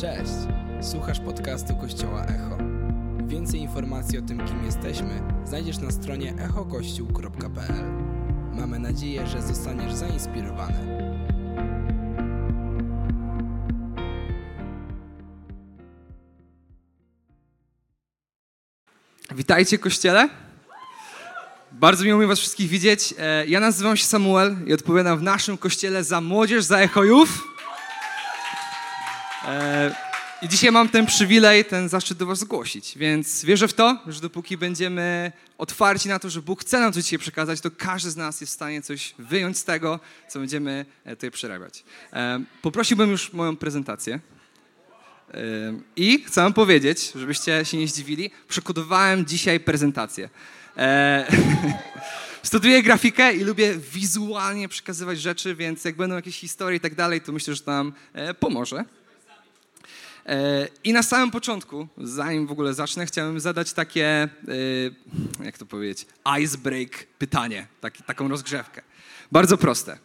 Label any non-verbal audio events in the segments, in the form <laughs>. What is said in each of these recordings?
Cześć! Słuchasz podcastu Kościoła Echo. Więcej informacji o tym, kim jesteśmy, znajdziesz na stronie echokościół.pl. Mamy nadzieję, że zostaniesz zainspirowany. Witajcie Kościele. Bardzo miło mi Was wszystkich widzieć. E, Ja nazywam się Samuel i odpowiadam w naszym kościele za młodzież, za echojów. E, I dzisiaj mam ten przywilej, ten zaszczyt do Was zgłosić. Więc wierzę w to, że dopóki będziemy otwarci na to, że Bóg chce nam coś dzisiaj przekazać, to każdy z nas jest w stanie coś wyjąć z tego, co będziemy e, tutaj przerabiać. E, Poprosiłbym już moją prezentację. I chcę wam powiedzieć, żebyście się nie zdziwili, przygotowałem dzisiaj prezentację. <laughs> Studiuję grafikę i lubię wizualnie przekazywać rzeczy, więc jak będą jakieś historie i tak dalej, to myślę, że to nam pomoże. E, I na samym początku, zanim w ogóle zacznę, chciałem zadać takie, e, jak to powiedzieć, icebreak pytanie, taką rozgrzewkę. Bardzo proste.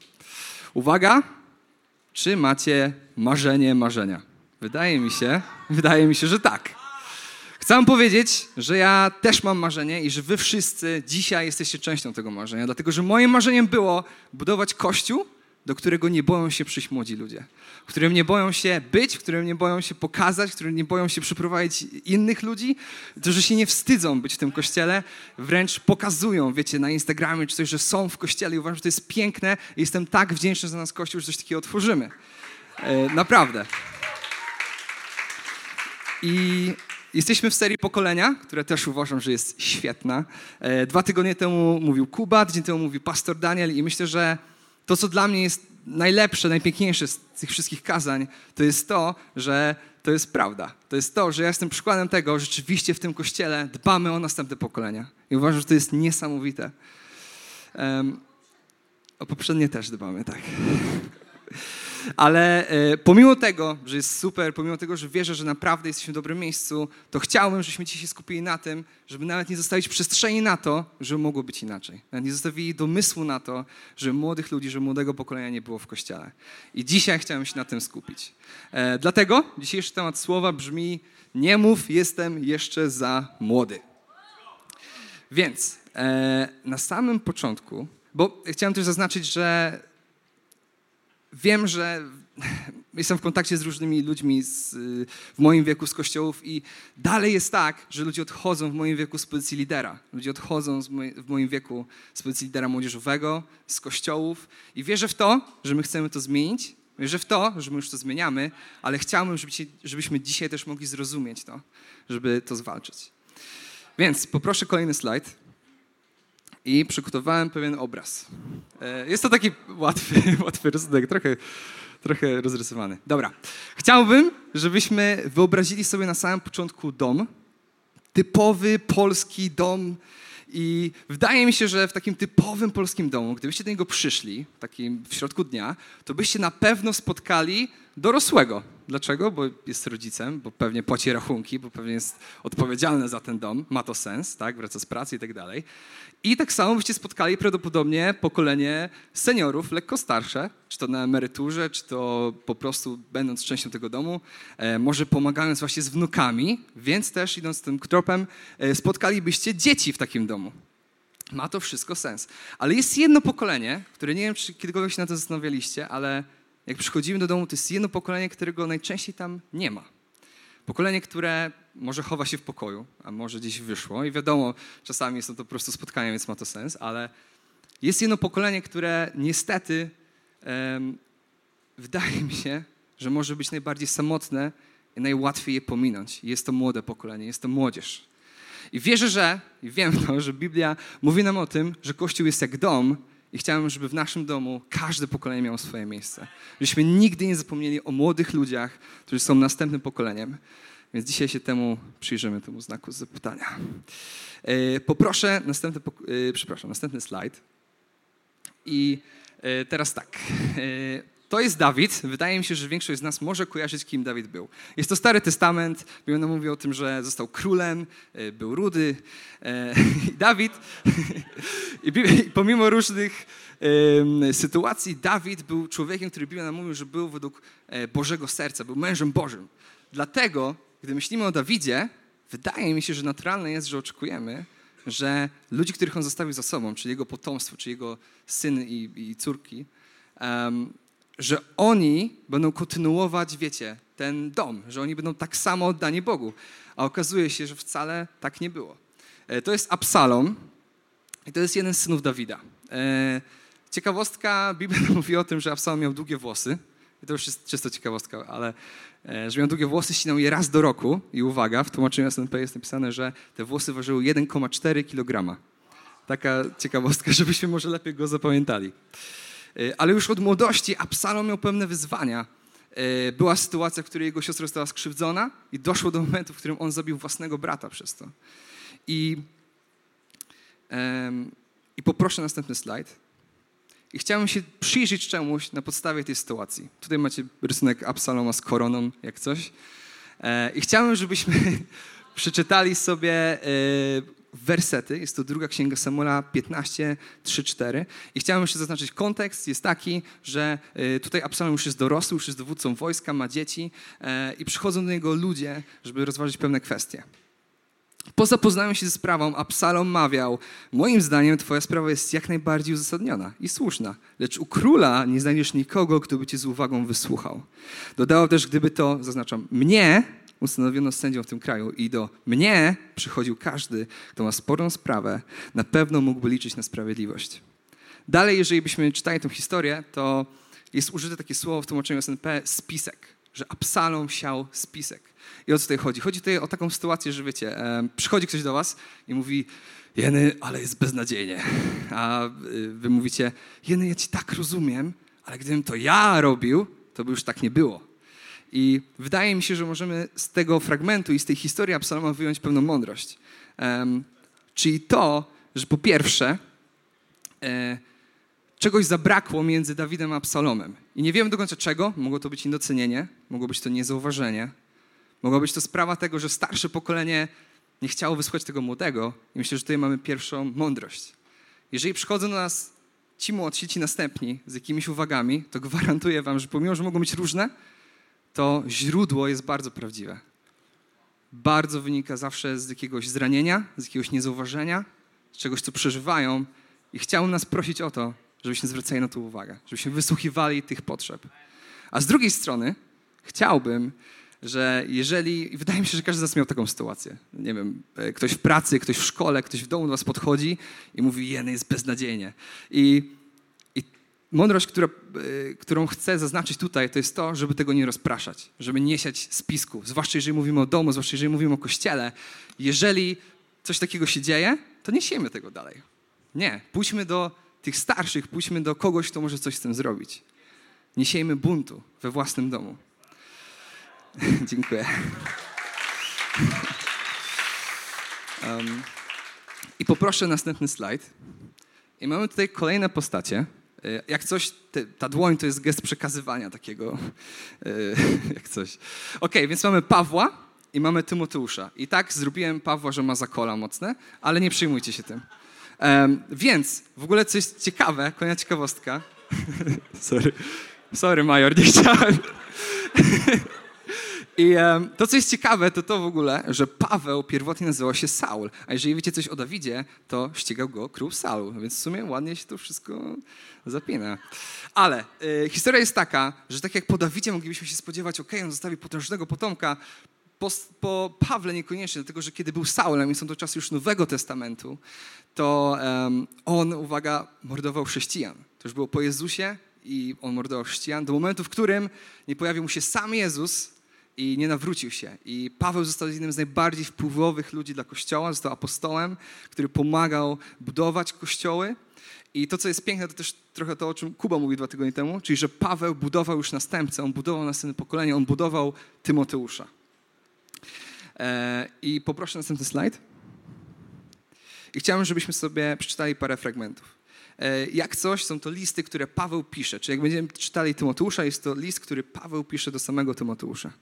Uwaga, czy macie marzenie marzenia? Wydaje mi się, wydaje mi się, że tak. Chcę powiedzieć, że ja też mam marzenie i że wy wszyscy dzisiaj jesteście częścią tego marzenia, dlatego że moim marzeniem było budować kościół, do którego nie boją się przyjść młodzi ludzie, w którym nie boją się być, w którym nie boją się pokazać, w którym nie boją się przyprowadzić innych ludzi, którzy się nie wstydzą być w tym kościele, wręcz pokazują, wiecie, na Instagramie czy coś, że są w kościele i uważam, że to jest piękne i jestem tak wdzięczny za nas kościół, że coś takiego otworzymy. E, naprawdę. I jesteśmy w serii pokolenia, które też uważam, że jest świetna. E, Dwa tygodnie temu mówił Kuba, tydzień temu mówił pastor Daniel i myślę, że to, co dla mnie jest najlepsze, najpiękniejsze z tych wszystkich kazań, to jest to, że to jest prawda. To jest to, że ja jestem przykładem tego, że rzeczywiście w tym kościele dbamy o następne pokolenia. I uważam, że to jest niesamowite. Em, o poprzednie też dbamy, tak. Ale e, pomimo tego, że jest super, pomimo tego, że wierzę, że naprawdę jesteśmy w dobrym miejscu, to chciałbym, żebyśmy dzisiaj się skupili na tym, żeby nawet nie zostawić przestrzeni na to, żeby mogło być inaczej. Nawet nie zostawili domysłu na to, że młodych ludzi, że młodego pokolenia nie było w kościele. I dzisiaj chciałem się na tym skupić. E, dlatego dzisiejszy temat słowa brzmi: Nie mów, jestem jeszcze za młody. Więc e, na samym początku, bo chciałem też zaznaczyć, że wiem, że jestem w kontakcie z różnymi ludźmi z, w moim wieku z kościołów i dalej jest tak, że ludzie odchodzą w moim wieku z pozycji lidera. Ludzie odchodzą moj, w moim wieku z pozycji lidera młodzieżowego, z kościołów i wierzę w to, że my chcemy to zmienić. Wierzę w to, że my już to zmieniamy, ale chciałbym, żebyście, żebyśmy dzisiaj też mogli zrozumieć to, żeby to zwalczyć. Więc poproszę kolejny slajd i przygotowałem pewien obraz. E, Jest to taki łatwy, <laughs> łatwy rysunek, trochę, trochę rozrysowany. Dobra. Chciałbym, żebyśmy wyobrazili sobie na samym początku dom. Typowy polski dom. I wydaje mi się, że w takim typowym polskim domu, gdybyście do niego przyszli, takim w środku dnia, to byście na pewno spotkali dorosłego. Dlaczego? Bo jest rodzicem, bo pewnie płaci rachunki, bo pewnie jest odpowiedzialny za ten dom, ma to sens, tak? Wraca z pracy i tak dalej. I tak samo byście spotkali prawdopodobnie pokolenie seniorów, lekko starsze, czy to na emeryturze, czy to po prostu będąc częścią tego domu, e, może pomagając właśnie z wnukami, więc też idąc tym tropem, e, spotkalibyście dzieci w takim domu. Ma to wszystko sens. Ale jest jedno pokolenie, które nie wiem, czy kiedykolwiek się na to zastanawialiście, ale jak przychodzimy do domu, to jest jedno pokolenie, którego najczęściej tam nie ma. Pokolenie, które może chowa się w pokoju, a może gdzieś wyszło i wiadomo, czasami jest to po prostu spotkanie, więc ma to sens, ale jest jedno pokolenie, które niestety em, wydaje mi się, że może być najbardziej samotne i najłatwiej je pominąć. Jest to młode pokolenie, jest to młodzież. I wierzę, że, i wiem to, że Biblia mówi nam o tym, że Kościół jest jak dom i chciałem, żeby w naszym domu każde pokolenie miało swoje miejsce. Żebyśmy nigdy nie zapomnieli o młodych ludziach, którzy są następnym pokoleniem. Więc dzisiaj się temu przyjrzymy, temu znaku zapytania. E, Poproszę następny, e, przepraszam, następny slajd. I teraz tak. E, To jest Dawid. Wydaje mi się, że większość z nas może kojarzyć, kim Dawid był. Jest to Stary Testament. Biblia mówi o tym, że został królem, e, był rudy. E, <laughs> Dawid, <laughs> i pomimo różnych sytuacji, Dawid był człowiekiem, który Biblia nam mówi, że był według e, Bożego serca, był mężem Bożym. dlatego, gdy myślimy o Dawidzie, wydaje mi się, że naturalne jest, że oczekujemy, że ludzi, których on zostawił za sobą, czyli jego potomstwo, czy jego syny i, i córki, um, że oni będą kontynuować, wiecie, ten dom, że oni będą tak samo oddani Bogu. A okazuje się, że wcale tak nie było. E, to jest Absalom i to jest jeden z synów Dawida. E, ciekawostka, Biblia <laughs> mówi o tym, że Absalom miał długie włosy. To już jest czysto ciekawostka, ale e, że miał długie włosy, ścinał je raz do roku. I uwaga, w tłumaczeniu SNP jest napisane, że te włosy ważyły 1,4 kg. Taka ciekawostka, <laughs> żebyśmy może lepiej go zapamiętali. Ale już od młodości Absalom miał pewne wyzwania. Była sytuacja, w której jego siostra została skrzywdzona i doszło do momentu, w którym on zabił własnego brata przez to. I, i poproszę następny slajd. I chciałem się przyjrzeć czemuś na podstawie tej sytuacji. Tutaj macie rysunek Absaloma z koroną, jak coś. E, I chciałem, żebyśmy <laughs> przeczytali sobie e, wersety. Jest to druga księga Samuela 15, 3, 4. I chciałem jeszcze zaznaczyć kontekst. Jest taki, że e, tutaj Absalom już jest dorosły, już jest dowódcą wojska, ma dzieci i przychodzą do niego ludzie, żeby rozważyć pewne kwestie. Po zapoznaniu się ze sprawą, Absalom mawiał, moim zdaniem twoja sprawa jest jak najbardziej uzasadniona i słuszna, lecz u króla nie znajdziesz nikogo, kto by cię z uwagą wysłuchał. Dodał też, gdyby to, zaznaczam, mnie ustanowiono sędzią w tym kraju i do mnie przychodził każdy, kto ma sporą sprawę, na pewno mógłby liczyć na sprawiedliwość. Dalej, jeżeli byśmy czytali tę historię, to jest użyte takie słowo w tłumaczeniu SNP spisek, że Absalom siał spisek. I o co tutaj chodzi? Chodzi tutaj o taką sytuację, że wiecie, e, przychodzi ktoś do was i mówi, Jeny, ale jest beznadziejnie. A y, wy mówicie, Jeny, ja ci tak rozumiem, ale gdybym to ja robił, to by już tak nie było. I wydaje mi się, że możemy z tego fragmentu i z tej historii Absaloma wyjąć pewną mądrość. Czyli to, że po pierwsze, e, czegoś zabrakło między Dawidem a Absalomem. I nie wiemy do końca czego. Mogło to być niedocenienie, mogło być to niezauważenie, Mogła być to sprawa tego, że starsze pokolenie nie chciało wysłuchać tego młodego. I myślę, że tutaj mamy pierwszą mądrość. Jeżeli przychodzą do nas ci młodsi, ci następni z jakimiś uwagami, to gwarantuję wam, że pomimo, że mogą być różne, to źródło jest bardzo prawdziwe. Bardzo wynika zawsze z jakiegoś zranienia, z jakiegoś niezauważenia, z czegoś, co przeżywają i chciałbym nas prosić o to, żebyśmy zwracali na to uwagę, żebyśmy wysłuchiwali tych potrzeb. A z drugiej strony chciałbym, że jeżeli, wydaje mi się, że każdy z nas miał taką sytuację, nie wiem, e, ktoś w pracy, ktoś w szkole, ktoś w domu do was podchodzi i mówi, jeny jest beznadziejnie. I, i mądrość, która, e, którą chcę zaznaczyć tutaj, to jest to, żeby tego nie rozpraszać, żeby nie siać spisku, zwłaszcza jeżeli mówimy o domu, zwłaszcza jeżeli mówimy o kościele. Jeżeli coś takiego się dzieje, to nie siejmy tego dalej. Nie, pójdźmy do tych starszych, pójdźmy do kogoś, kto może coś z tym zrobić. Nie siejmy buntu we własnym domu. <laughs> Dziękuję. <laughs> Um, I poproszę następny slajd. I mamy tutaj kolejne postacie. E, jak coś, te, ta dłoń to jest gest przekazywania takiego, e, <laughs> jak coś. Ok, więc mamy Pawła i mamy Tymoteusza. I tak zrobiłem Pawła, że ma zakola mocne, ale nie przejmujcie się tym. Um, więc w ogóle coś ciekawe, kolejna ciekawostka. <laughs> Sorry. Sorry, major, nie chciałem. <laughs> I um, to, co jest ciekawe, to to w ogóle, że Paweł pierwotnie nazywał się Saul. A jeżeli wiecie coś o Dawidzie, to ścigał go król Saul. Więc w sumie ładnie się to wszystko zapina. Ale y, historia jest taka, że tak jak po Dawidzie moglibyśmy się spodziewać, ok, on zostawi potężnego potomka, po, po, Pawle niekoniecznie, dlatego że kiedy był Saulem, i są to czasy już Nowego Testamentu, to um, on, uwaga, mordował chrześcijan. To już było po Jezusie i on mordował chrześcijan, do momentu, w którym nie pojawił mu się sam Jezus, i nie nawrócił się. I Paweł został jednym z najbardziej wpływowych ludzi dla Kościoła, został apostołem, który pomagał budować kościoły. I to, co jest piękne, to też trochę to, o czym Kuba mówił dwa tygodnie temu, czyli że Paweł budował już następcę, on budował następne pokolenie, on budował Tymoteusza. E, I poproszę następny slajd. I chciałem, żebyśmy sobie przeczytali parę fragmentów. E, jak coś, są to listy, które Paweł pisze. Czyli jak będziemy czytali Tymoteusza, jest to list, który Paweł pisze do samego Tymoteusza.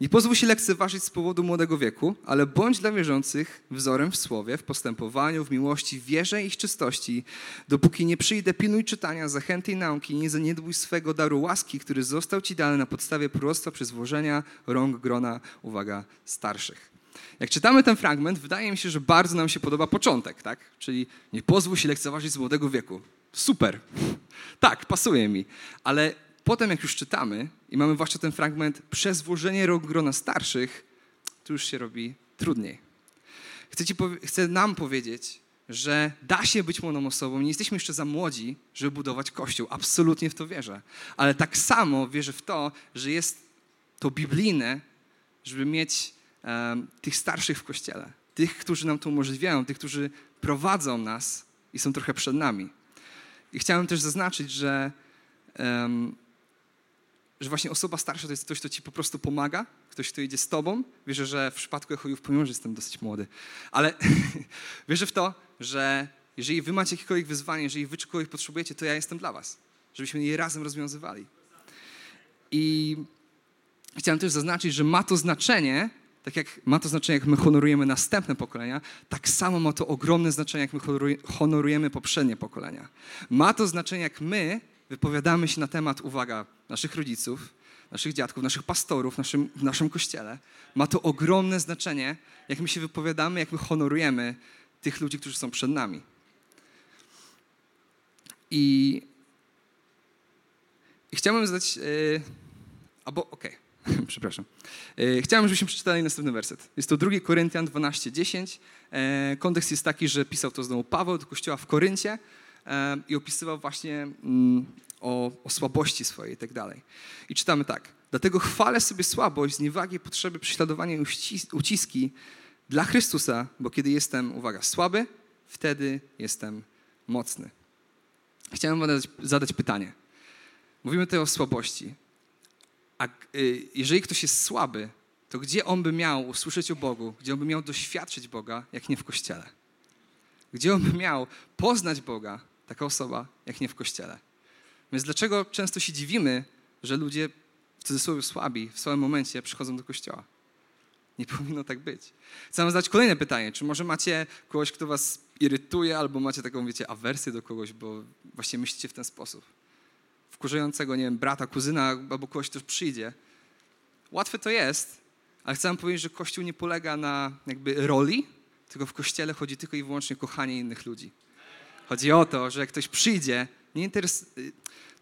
Nie pozwól się lekceważyć z powodu młodego wieku, ale bądź dla wierzących wzorem w słowie, w postępowaniu, w miłości, wierze i czystości. Dopóki nie przyjdę, pilnuj czytania, zachęty i nauki, nie zaniedbuj swego daru łaski, który został ci dany na podstawie proroctwa przez włożenia rąk grona, uwaga, starszych. Jak czytamy ten fragment, wydaje mi się, że bardzo nam się podoba początek, tak? Czyli nie pozwól się lekceważyć z młodego wieku. Super. Tak, pasuje mi. Ale potem jak już czytamy i mamy właśnie ten fragment przez włożenie rąk grona starszych, to już się robi trudniej. Chcę, ci chcę nam powiedzieć, że da się być młodą osobą. Nie jesteśmy jeszcze za młodzi, żeby budować kościół. Absolutnie w to wierzę. Ale tak samo wierzę w to, że jest to biblijne, żeby mieć um, tych starszych w kościele. Tych, którzy nam to umożliwiają, tych, którzy prowadzą nas i są trochę przed nami. I chciałem też zaznaczyć, że um, że właśnie osoba starsza to jest ktoś, kto ci po prostu pomaga, ktoś, kto idzie z tobą. Wierzę, że w przypadku Echojów, pomimo, że jestem dosyć młody, ale <laughs> wierzę w to, że jeżeli wy macie jakiekolwiek wyzwanie, jeżeli wy czegoś potrzebujecie, to ja jestem dla was, żebyśmy je razem rozwiązywali. I chciałem też zaznaczyć, że ma to znaczenie, tak jak ma to znaczenie, jak my honorujemy następne pokolenia, tak samo ma to ogromne znaczenie, jak my honorujemy poprzednie pokolenia. Ma to znaczenie, jak my wypowiadamy się na temat, uwaga, naszych rodziców, naszych dziadków, naszych pastorów w naszym, w naszym kościele, ma to ogromne znaczenie, jak my się wypowiadamy, jak my honorujemy tych ludzi, którzy są przed nami. I, i chciałbym zadać, yy, albo okej, okay. <laughs> przepraszam. Yy, chciałem, żebyśmy przeczytali następny werset. Jest to 2 Koryntian 12:10. Yy, kontekst jest taki, że pisał to znowu Paweł do kościoła w Koryncie i opisywał właśnie mm, o, o słabości swojej i tak dalej. I czytamy tak. Dlatego chwalę sobie słabość, zniewagi, potrzeby, prześladowania i uciski dla Chrystusa, bo kiedy jestem, uwaga, słaby, wtedy jestem mocny. Chciałem wam zadać, pytanie. Mówimy tutaj o słabości. A y, jeżeli ktoś jest słaby, to gdzie on by miał usłyszeć o Bogu, gdzie on by miał doświadczyć Boga, jak nie w kościele? Gdzie on by miał poznać Boga, taka osoba, jak nie w kościele? Więc dlaczego często się dziwimy, że ludzie w cudzysłowie słabi w swoim momencie przychodzą do kościoła? Nie <laughs> powinno tak być. Chcę wam zadać kolejne pytanie. Czy może macie kogoś, kto was irytuje, albo macie taką, wiecie, awersję do kogoś, bo właśnie myślicie w ten sposób? Wkurzającego, nie wiem, brata, kuzyna, albo kogoś, kto przyjdzie. Łatwe to jest, ale chcę wam powiedzieć, że Kościół nie polega na jakby roli, tylko w Kościele chodzi tylko i wyłącznie kochanie innych ludzi. Chodzi o to, że jak ktoś przyjdzie,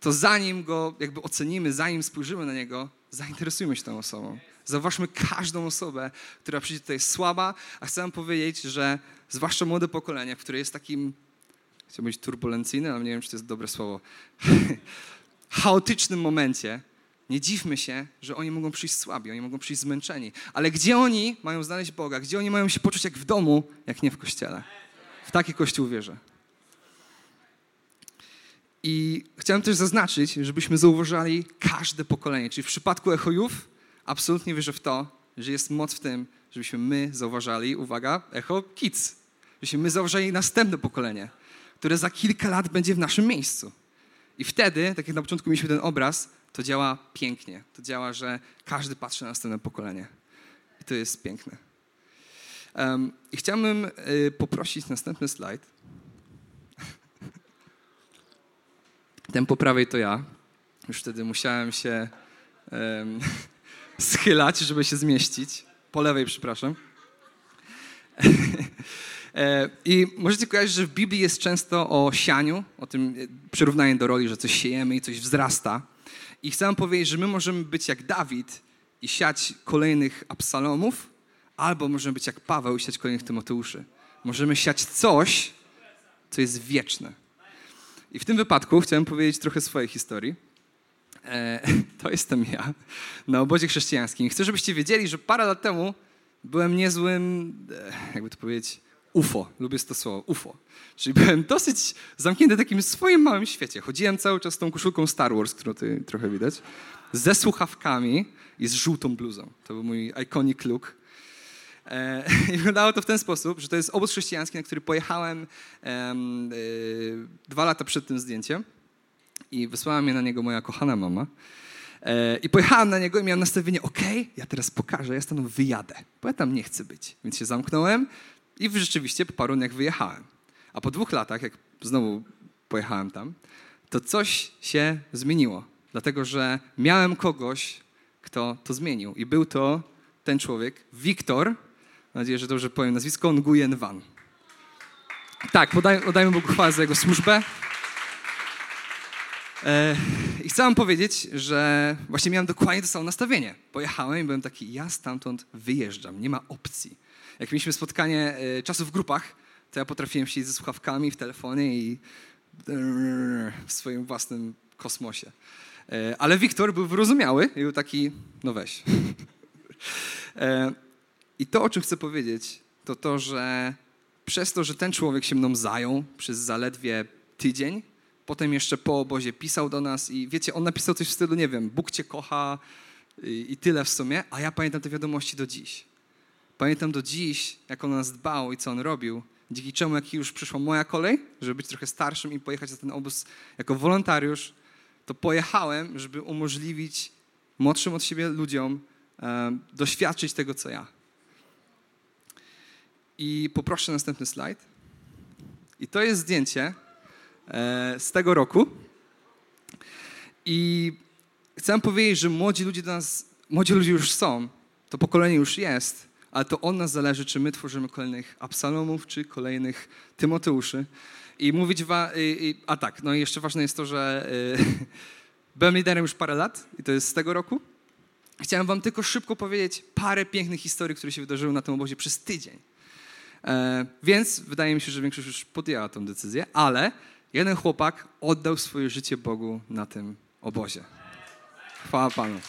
to zanim go jakby ocenimy, zanim spojrzymy na niego, zainteresujmy się tą osobą. Zauważmy każdą osobę, która przyjdzie tutaj słaba, a chcę wam powiedzieć, że zwłaszcza młode pokolenie, które jest takim, chciałbym być turbulencyjne, ale nie wiem, czy to jest dobre słowo, <laughs> chaotycznym momencie, nie dziwmy się, że oni mogą przyjść słabi, oni mogą przyjść zmęczeni. Ale gdzie oni mają znaleźć Boga? Gdzie oni mają się poczuć jak w domu, jak nie w kościele? W taki kościół wierzę. I chciałem też zaznaczyć, żebyśmy zauważali każde pokolenie. Czyli w przypadku echojów absolutnie wierzę w to, że jest moc w tym, żebyśmy my zauważali, uwaga, echo kids, żebyśmy my zauważali następne pokolenie, które za kilka lat będzie w naszym miejscu. I wtedy, tak jak na początku mieliśmy ten obraz, to działa pięknie. To działa, że każdy patrzy na następne pokolenie. I to jest piękne. Um, I chciałbym y, poprosić następny slajd. Ten po prawej to ja. Już wtedy musiałem się um, <laughs> schylać, żeby się zmieścić. Po lewej, przepraszam. <laughs> E, I możecie kojarzyć, że w Biblii jest często o sianiu, o tym e, przyrównanie do roli, że coś siejemy i coś wzrasta. I chcę wam powiedzieć, że my możemy być jak Dawid i siać kolejnych Absalomów, albo możemy być jak Paweł i siać kolejnych Tymoteuszy. Możemy siać coś, co jest wieczne. I w tym wypadku chciałem powiedzieć trochę swojej historii. E, <laughs> to jestem ja na obozie chrześcijańskim. Chcę, żebyście wiedzieli, że parę lat temu byłem niezłym, e, jakby to powiedzieć, UFO. Lubię to słowo, UFO. Czyli byłem dosyć zamknięty w takim swoim małym świecie. Chodziłem cały czas z tą koszulką Star Wars, którą ty trochę widać, ze słuchawkami i z żółtą bluzą. To był mój iconic look. E, <laughs> I wyglądało to w ten sposób, że to jest obóz chrześcijański, na który pojechałem e, dwa lata przed tym zdjęciem i wysłała mnie na niego moja kochana mama. E, I pojechałem na niego i miałem nastawienie, ok, ja teraz pokażę, ja stąd wyjadę, bo ja tam nie chcę być. Więc się zamknąłem i rzeczywiście po paru dniach wyjechałem. A po dwóch latach, jak znowu pojechałem tam, to coś się zmieniło. Dlatego, że miałem kogoś, kto to zmienił. I był to ten człowiek, Wiktor, mam nadzieję, że dobrze powiem nazwisko, Nguyen Van. Tak, podaj, podajmy Bogu chwałę za jego służbę. E, I chcę wam powiedzieć, że właśnie miałem dokładnie to samo nastawienie. Pojechałem i byłem taki, ja stamtąd wyjeżdżam, nie ma opcji. Jak mieliśmy spotkanie e, czasu w grupach, to ja potrafiłem siedzieć ze słuchawkami w telefonie i w swoim własnym kosmosie. E, ale Wiktor był wyrozumiały i był taki, no weź. <laughs> I to, o czym chcę powiedzieć, to to, że przez to, że ten człowiek się mną zajął przez zaledwie tydzień, potem jeszcze po obozie pisał do nas i wiecie, on napisał coś w stylu, nie wiem, Bóg cię kocha i, i tyle w sumie, a ja pamiętam te wiadomości do dziś. Pamiętam do dziś, jak on nas dbał i co on robił, dzięki czemu, jak już przyszła moja kolej, żeby być trochę starszym i pojechać na ten obóz jako wolontariusz, to pojechałem, żeby umożliwić młodszym od siebie ludziom e, doświadczyć tego, co ja. I poproszę następny slajd. I to jest zdjęcie e, z tego roku. I chcę powiedzieć, że młodzi ludzie do nas, młodzi ludzie już są, to pokolenie już jest, ale to od nas zależy, czy my tworzymy kolejnych Absalomów, czy kolejnych Tymoteuszy. I mówić wam, a tak, no i jeszcze ważne jest to, że y, <laughs> byłem liderem już parę lat i to jest z tego roku. Chciałem wam tylko szybko powiedzieć parę pięknych historii, które się wydarzyły na tym obozie przez tydzień. E, więc wydaje mi się, że większość już podjęła tę decyzję, ale jeden chłopak oddał swoje życie Bogu na tym obozie. Chwała Panu.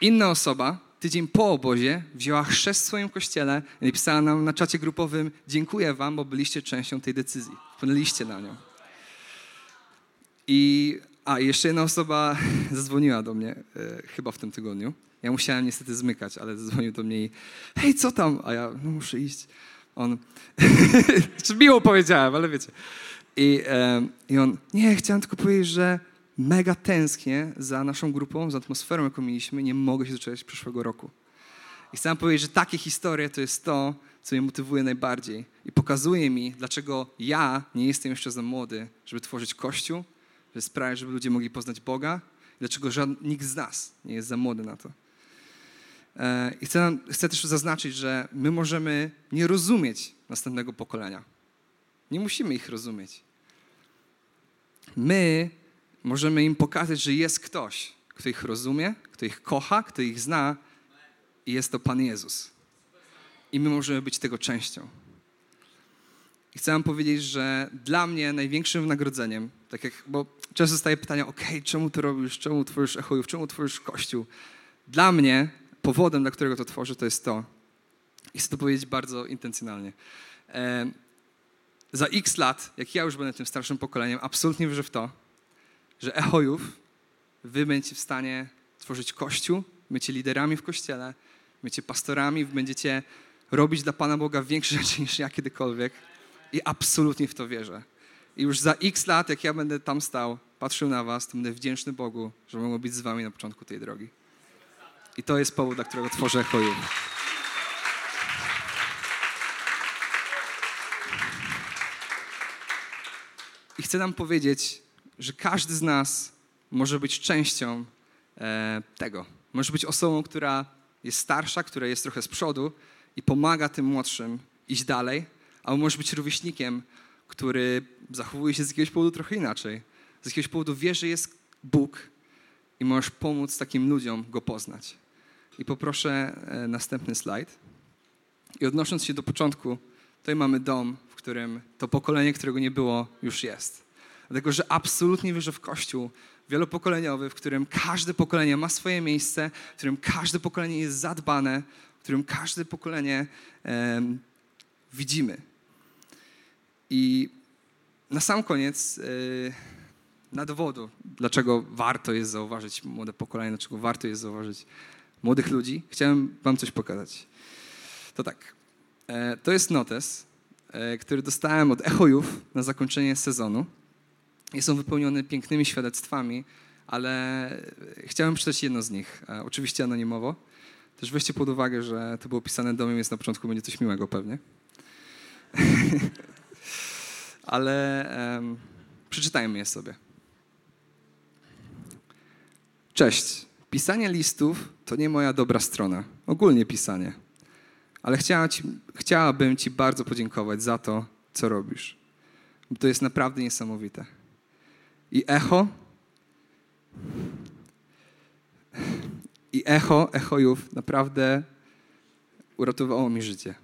Inna osoba tydzień po obozie wzięła chrzest w swoim kościele i napisała nam na czacie grupowym dziękuję wam, bo byliście częścią tej decyzji. Wpłynęliście na nią. I a, jeszcze jedna osoba <laughs> zadzwoniła do mnie, e, chyba w tym tygodniu. Ja musiałem niestety zmykać, ale zadzwonił do mnie i hej, co tam? A ja, no muszę iść. On, <laughs> miło powiedziałem, ale wiecie. I, e, I on, nie, chciałem tylko powiedzieć, że mega tęsknię za naszą grupą, za atmosferą, jaką mieliśmy. Nie mogę się doczekać przyszłego roku. I chcę powiedzieć, że takie historie to jest to, co mnie motywuje najbardziej i pokazuje mi, dlaczego ja nie jestem jeszcze za młody, żeby tworzyć kościół, żeby sprawiać, żeby ludzie mogli poznać Boga dlaczego żaden, nikt z nas nie jest za młody na to. E, I chcę, chcę też zaznaczyć, że my możemy nie rozumieć następnego pokolenia. Nie musimy ich rozumieć. My możemy im pokazać, że jest ktoś, kto ich rozumie, kto ich kocha, kto ich zna i jest to Pan Jezus. I my możemy być tego częścią. I chcę wam powiedzieć, że dla mnie największym wynagrodzeniem, tak jak, bo często zostaje pytanie, ok, czemu to robisz, czemu tworzysz echojów, czemu tworzysz Kościół? Dla mnie powodem, dla którego to tworzę, to jest to, i chcę to powiedzieć bardzo intencjonalnie. E, za x lat, jak ja już będę tym starszym pokoleniem, absolutnie wierzę w to, że echojów wy będziecie w stanie tworzyć kościół, będziecie liderami w kościele, będziecie pastorami, będziecie robić dla Pana Boga większe <laughs> rzeczy niż ja kiedykolwiek. I absolutnie w to wierzę. I już za x lat, jak ja będę tam stał, patrzył na was, to będę wdzięczny Bogu, że mogę być z wami na początku tej drogi. I to jest powód, dla którego tworzę echojów. I chcę nam powiedzieć, że każdy z nas może być częścią e, tego. Może być osobą, która jest starsza, która jest trochę z przodu i pomaga tym młodszym iść dalej, albo może być rówieśnikiem, który zachowuje się z jakiegoś powodu trochę inaczej. Z jakiegoś powodu wie, że jest Bóg i możesz pomóc takim ludziom go poznać. I poproszę e, następny slajd. I odnosząc się do początku, tutaj mamy dom, w którym to pokolenie, którego nie było, już jest. Dlatego, że absolutnie wierzę w Kościół wielopokoleniowy, w którym każde pokolenie ma swoje miejsce, w którym każde pokolenie jest zadbane, w którym każde pokolenie um, widzimy. I na sam koniec, yy, na dowodu, dlaczego warto jest zauważyć młode pokolenie, dlaczego warto jest zauważyć młodych ludzi, chciałem Wam coś pokazać. To tak. E, to jest notes, e, który dostałem od Echojów na zakończenie sezonu. i są wypełnione pięknymi świadectwami, ale chciałem przeczytać jedno z nich, e, oczywiście anonimowo. Też weźcie pod uwagę, że to było pisane do mnie, więc na początku będzie coś miłego pewnie. <laughs> ale przeczytajmy je sobie. Cześć. Pisanie listów to nie moja dobra strona. Ogólnie pisanie. Ale chciała ci, chciałabym Ci bardzo podziękować za to, co robisz. Bo to jest naprawdę niesamowite. I echo. I echo, echojów naprawdę uratowało mi życie.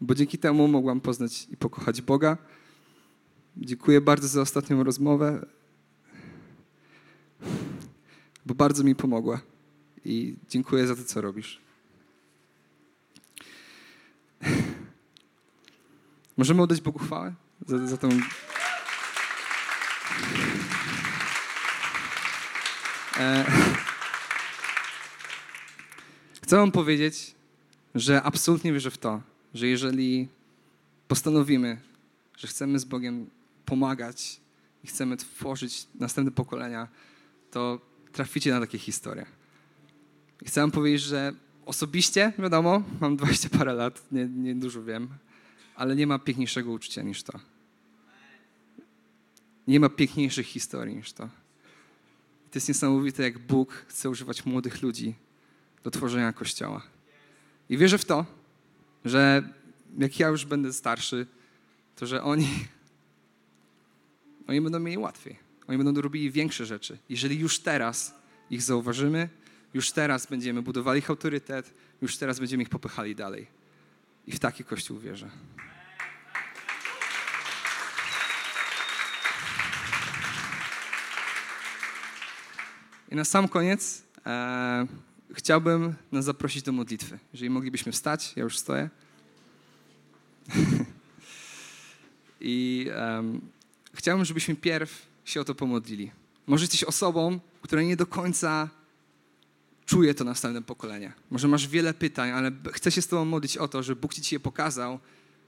Bo dzięki temu mogłam poznać i pokochać Boga. Dziękuję bardzo za ostatnią rozmowę, bo bardzo mi pomogła. I dziękuję za to, co robisz. <laughs> Możemy oddać Bogu chwałę za, za tą. <laughs> E... <laughs> Chcę Wam powiedzieć, że absolutnie wierzę w to, że jeżeli postanowimy, że chcemy z Bogiem pomagać i chcemy tworzyć następne pokolenia, to traficie na takie historie. I chcę Wam powiedzieć, że osobiście, wiadomo, mam 20 parę lat, nie, nie dużo wiem, ale nie ma piękniejszego uczucia niż to. Nie ma piękniejszych historii niż to. To jest niesamowite, jak Bóg chce używać młodych ludzi do tworzenia Kościoła. I wierzę w to, że jak ja już będę starszy, to że oni, oni będą mieli łatwiej. Oni będą robili większe rzeczy. Jeżeli już teraz ich zauważymy, już teraz będziemy budowali ich autorytet, już teraz będziemy ich popychali dalej. I w taki Kościół wierzę. I na sam koniec e, chciałbym nas zaprosić do modlitwy. Jeżeli moglibyśmy wstać, ja już stoję. <laughs> I um, chciałbym, żebyśmy pierw się o to pomodlili. Może jesteś osobą, która nie do końca czuje to następne pokolenie. Może masz wiele pytań, ale chcę się z Tobą modlić o to, że Bóg Ci je pokazał,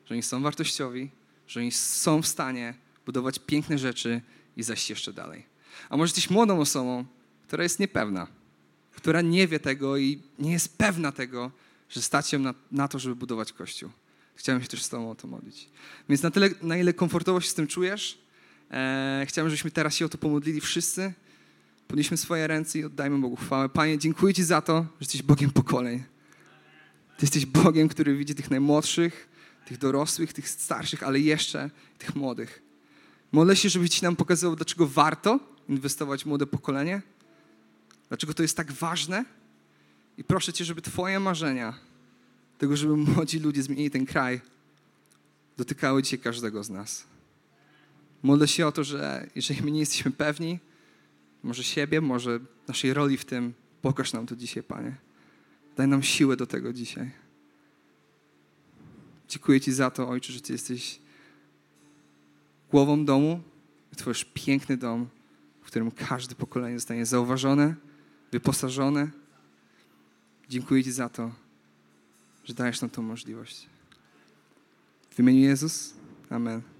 że oni są wartościowi, że oni są w stanie budować piękne rzeczy i zajść jeszcze dalej. A może jesteś młodą osobą, która jest niepewna, która nie wie tego i nie jest pewna tego, że stać się na, na to, żeby budować Kościół. Chciałem się też z Tobą o to modlić. Więc na tyle, na ile komfortowo się z tym czujesz, e, chciałem, żebyśmy teraz się o to pomodlili wszyscy. Podnieśmy swoje ręce i oddajmy Bogu chwałę. Panie, dziękuję Ci za to, że jesteś Bogiem pokoleń. Ty jesteś Bogiem, który widzi tych najmłodszych, tych dorosłych, tych starszych, ale jeszcze tych młodych. Modlę się, żebyś Ci nam pokazał, dlaczego warto inwestować w młode pokolenie, dlaczego to jest tak ważne. I proszę Cię, żeby Twoje marzenia, tego, żeby młodzi ludzie zmienili ten kraj, dotykały dzisiaj każdego z nas. Modlę się o to, że jeżeli my nie jesteśmy pewni, może siebie, może naszej roli w tym, pokaż nam to dzisiaj, Panie. Daj nam siłę do tego dzisiaj. Dziękuję Ci za to, Ojcze, że Ty jesteś głową domu tworzysz piękny dom, w którym każde pokolenie zostanie zauważone, wyposażone. Dziękuję Ci za to, że dajesz nam tą możliwość. W imieniu Jezus. Amen.